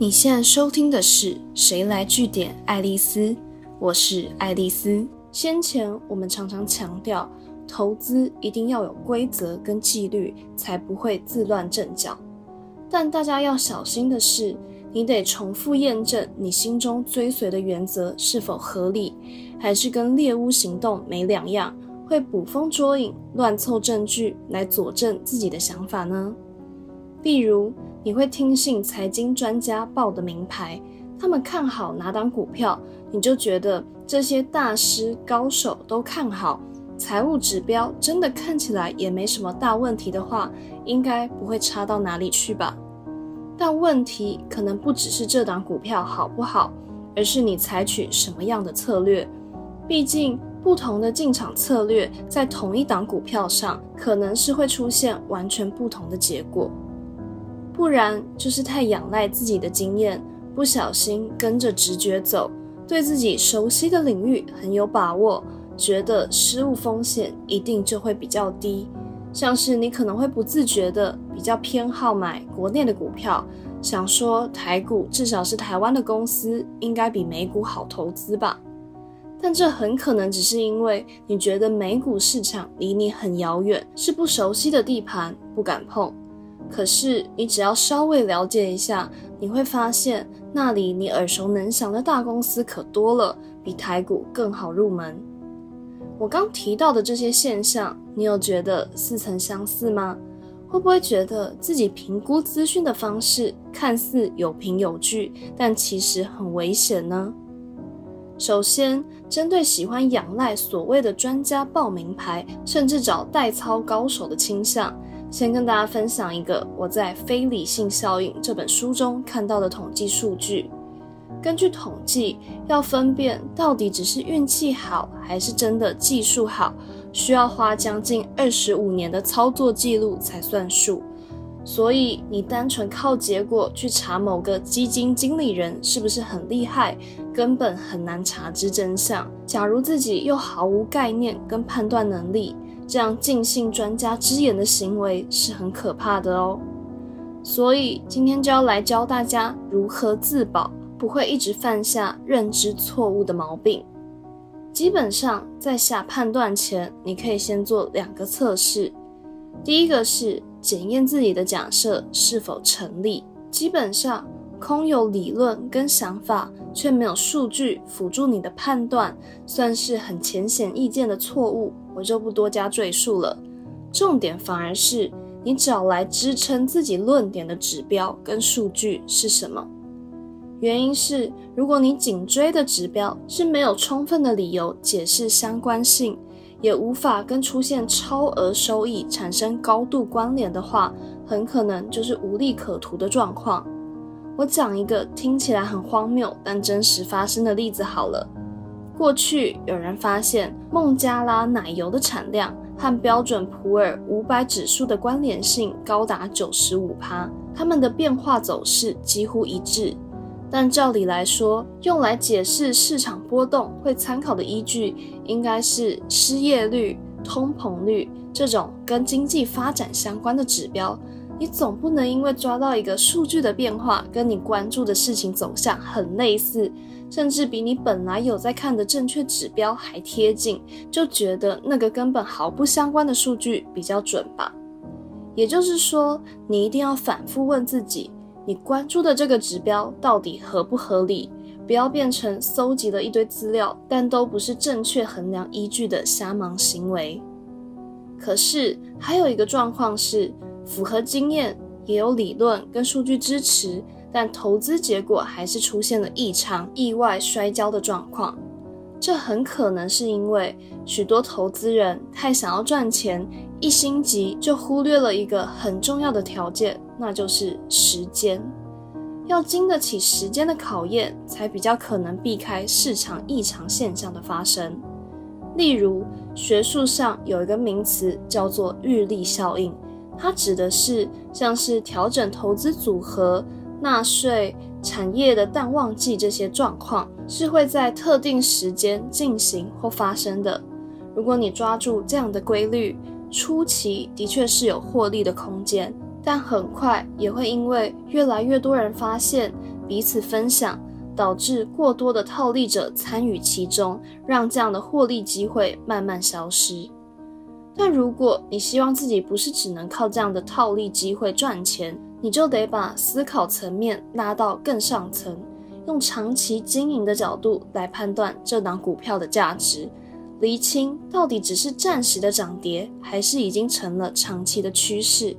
你现在收听的是《谁来据点爱丽丝》，我是爱丽丝。先前我们常常强调，投资一定要有规则跟纪律，才不会自乱阵脚。但大家要小心的是，你得重复验证你心中追随的原则是否合理，还是跟猎巫行动没两样，会捕风捉影、乱凑证据来佐证自己的想法呢？例如。你会听信财经专家报的名牌，他们看好哪档股票，你就觉得这些大师高手都看好，财务指标真的看起来也没什么大问题的话，应该不会差到哪里去吧？但问题可能不只是这档股票好不好，而是你采取什么样的策略。毕竟不同的进场策略在同一档股票上，可能是会出现完全不同的结果。不然就是太仰赖自己的经验，不小心跟着直觉走，对自己熟悉的领域很有把握，觉得失误风险一定就会比较低。像是你可能会不自觉的比较偏好买国内的股票，想说台股至少是台湾的公司，应该比美股好投资吧？但这很可能只是因为你觉得美股市场离你很遥远，是不熟悉的地盘，不敢碰。可是，你只要稍微了解一下，你会发现那里你耳熟能详的大公司可多了，比台股更好入门。我刚提到的这些现象，你有觉得似曾相似吗？会不会觉得自己评估资讯的方式看似有凭有据，但其实很危险呢？首先，针对喜欢仰赖所谓的专家报名牌，甚至找代操高手的倾向。先跟大家分享一个我在《非理性效应》这本书中看到的统计数据。根据统计，要分辨到底只是运气好还是真的技术好，需要花将近二十五年的操作记录才算数。所以，你单纯靠结果去查某个基金经理人是不是很厉害，根本很难查知真相。假如自己又毫无概念跟判断能力，这样尽信专家之言的行为是很可怕的哦，所以今天就要来教大家如何自保，不会一直犯下认知错误的毛病。基本上在下判断前，你可以先做两个测试。第一个是检验自己的假设是否成立。基本上空有理论跟想法，却没有数据辅助你的判断，算是很浅显易见的错误。我就不多加赘述了，重点反而是你找来支撑自己论点的指标跟数据是什么。原因是，如果你紧追的指标是没有充分的理由解释相关性，也无法跟出现超额收益产生高度关联的话，很可能就是无利可图的状况。我讲一个听起来很荒谬但真实发生的例子好了。过去有人发现孟加拉奶油的产量和标准普尔五百指数的关联性高达九十五趴，它们的变化走势几乎一致。但照理来说，用来解释市场波动会参考的依据应该是失业率、通膨率这种跟经济发展相关的指标。你总不能因为抓到一个数据的变化跟你关注的事情走向很类似。甚至比你本来有在看的正确指标还贴近，就觉得那个根本毫不相关的数据比较准吧？也就是说，你一定要反复问自己，你关注的这个指标到底合不合理？不要变成搜集了一堆资料，但都不是正确衡量依据的瞎忙行为。可是还有一个状况是，符合经验，也有理论跟数据支持。但投资结果还是出现了异常、意外摔跤的状况，这很可能是因为许多投资人太想要赚钱，一心急就忽略了一个很重要的条件，那就是时间。要经得起时间的考验，才比较可能避开市场异常现象的发生。例如，学术上有一个名词叫做日历效应，它指的是像是调整投资组合。纳税、产业的淡旺季这些状况是会在特定时间进行或发生的。如果你抓住这样的规律，初期的确是有获利的空间，但很快也会因为越来越多人发现彼此分享，导致过多的套利者参与其中，让这样的获利机会慢慢消失。但如果你希望自己不是只能靠这样的套利机会赚钱，你就得把思考层面拉到更上层，用长期经营的角度来判断这档股票的价值，厘清到底只是暂时的涨跌，还是已经成了长期的趋势。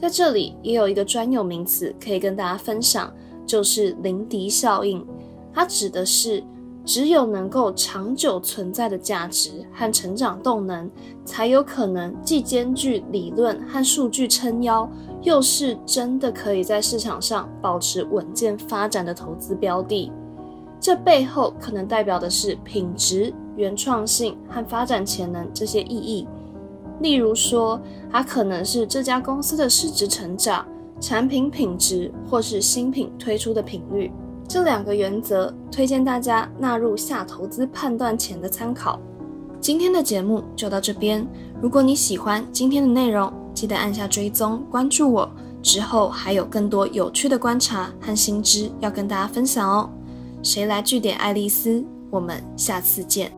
在这里也有一个专有名词可以跟大家分享，就是林迪效应，它指的是。只有能够长久存在的价值和成长动能，才有可能既兼具理论和数据撑腰，又是真的可以在市场上保持稳健发展的投资标的。这背后可能代表的是品质、原创性和发展潜能这些意义。例如说，它可能是这家公司的市值成长、产品品质，或是新品推出的频率。这两个原则，推荐大家纳入下投资判断前的参考。今天的节目就到这边。如果你喜欢今天的内容，记得按下追踪关注我。之后还有更多有趣的观察和新知要跟大家分享哦。谁来据点爱丽丝？我们下次见。